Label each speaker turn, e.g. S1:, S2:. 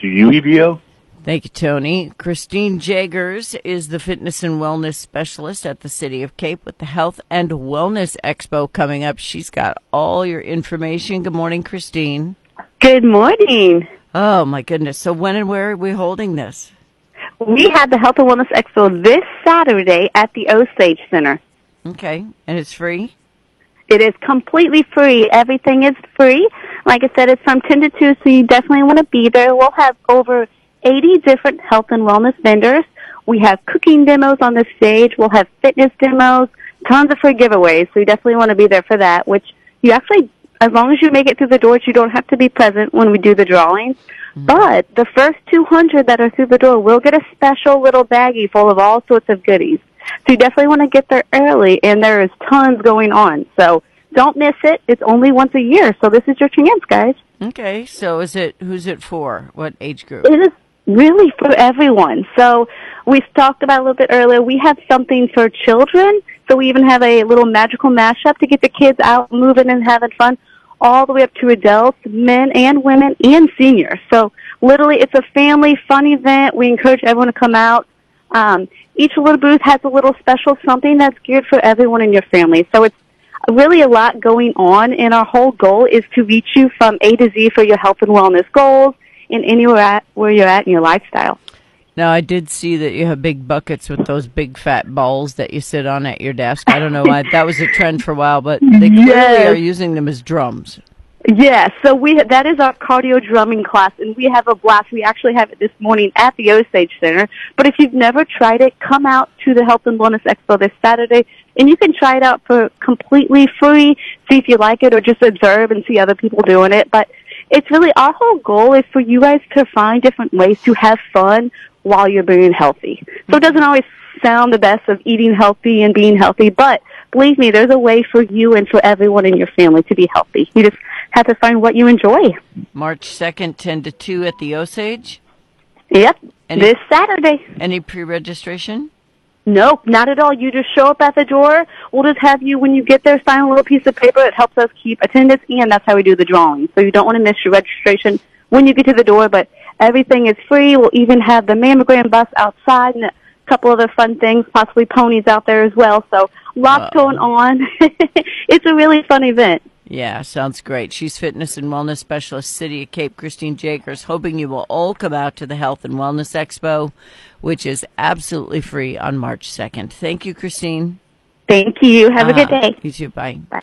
S1: to you, EBO.
S2: Thank you, Tony. Christine Jaegers is the fitness and wellness specialist at the City of Cape with the Health and Wellness Expo coming up. She's got all your information. Good morning, Christine.
S3: Good morning.
S2: Oh, my goodness. So, when and where are we holding this?
S3: We have the Health and Wellness Expo this Saturday at the Osage Center.
S2: Okay. And it's free?
S3: It is completely free. Everything is free. Like I said, it's from 10 to 2, so you definitely want to be there. We'll have over 80 different health and wellness vendors. We have cooking demos on the stage. We'll have fitness demos, tons of free giveaways. So you definitely want to be there for that, which you actually, as long as you make it through the doors, you don't have to be present when we do the drawings. Mm-hmm. But the first 200 that are through the door will get a special little baggie full of all sorts of goodies. So you definitely want to get there early and there is tons going on. So don't miss it. It's only once a year. So this is your chance, guys.
S2: Okay. So is it, who's it for? What age group?
S3: It is really for everyone. So we talked about a little bit earlier. We have something for children. So we even have a little magical mashup to get the kids out moving and having fun all the way up to adults, men and women and seniors. So literally it's a family fun event. We encourage everyone to come out. Um, each little booth has a little special something that's geared for everyone in your family. So it's really a lot going on and our whole goal is to reach you from A to Z for your health and wellness goals in anywhere at where you're at in your lifestyle.
S2: Now, I did see that you have big buckets with those big fat balls that you sit on at your desk. I don't know why that was a trend for a while, but they clearly yes. are using them as drums.
S3: Yes, so we that is our cardio drumming class, and we have a blast. We actually have it this morning at the Osage Center. But if you've never tried it, come out to the Health and Wellness Expo this Saturday, and you can try it out for completely free. See if you like it, or just observe and see other people doing it. But it's really our whole goal is for you guys to find different ways to have fun while you're being healthy. So it doesn't always sound the best of eating healthy and being healthy, but believe me, there's a way for you and for everyone in your family to be healthy. You just have to find what you enjoy.
S2: March 2nd, 10 to 2 at the Osage?
S3: Yep, any, this Saturday.
S2: Any pre-registration?
S3: Nope, not at all. You just show up at the door. We'll just have you, when you get there, sign a little piece of paper. It helps us keep attendance, and that's how we do the drawing. So you don't want to miss your registration when you get to the door, but everything is free. We'll even have the mammogram bus outside and couple other fun things, possibly ponies out there as well. So lots Uh-oh. going on. it's a really fun event.
S2: Yeah, sounds great. She's fitness and wellness specialist, City of Cape, Christine Jaegers, hoping you will all come out to the Health and Wellness Expo, which is absolutely free on March 2nd. Thank you, Christine.
S3: Thank you. Have uh, a good uh-huh. day.
S2: You too. Bye.
S3: Bye.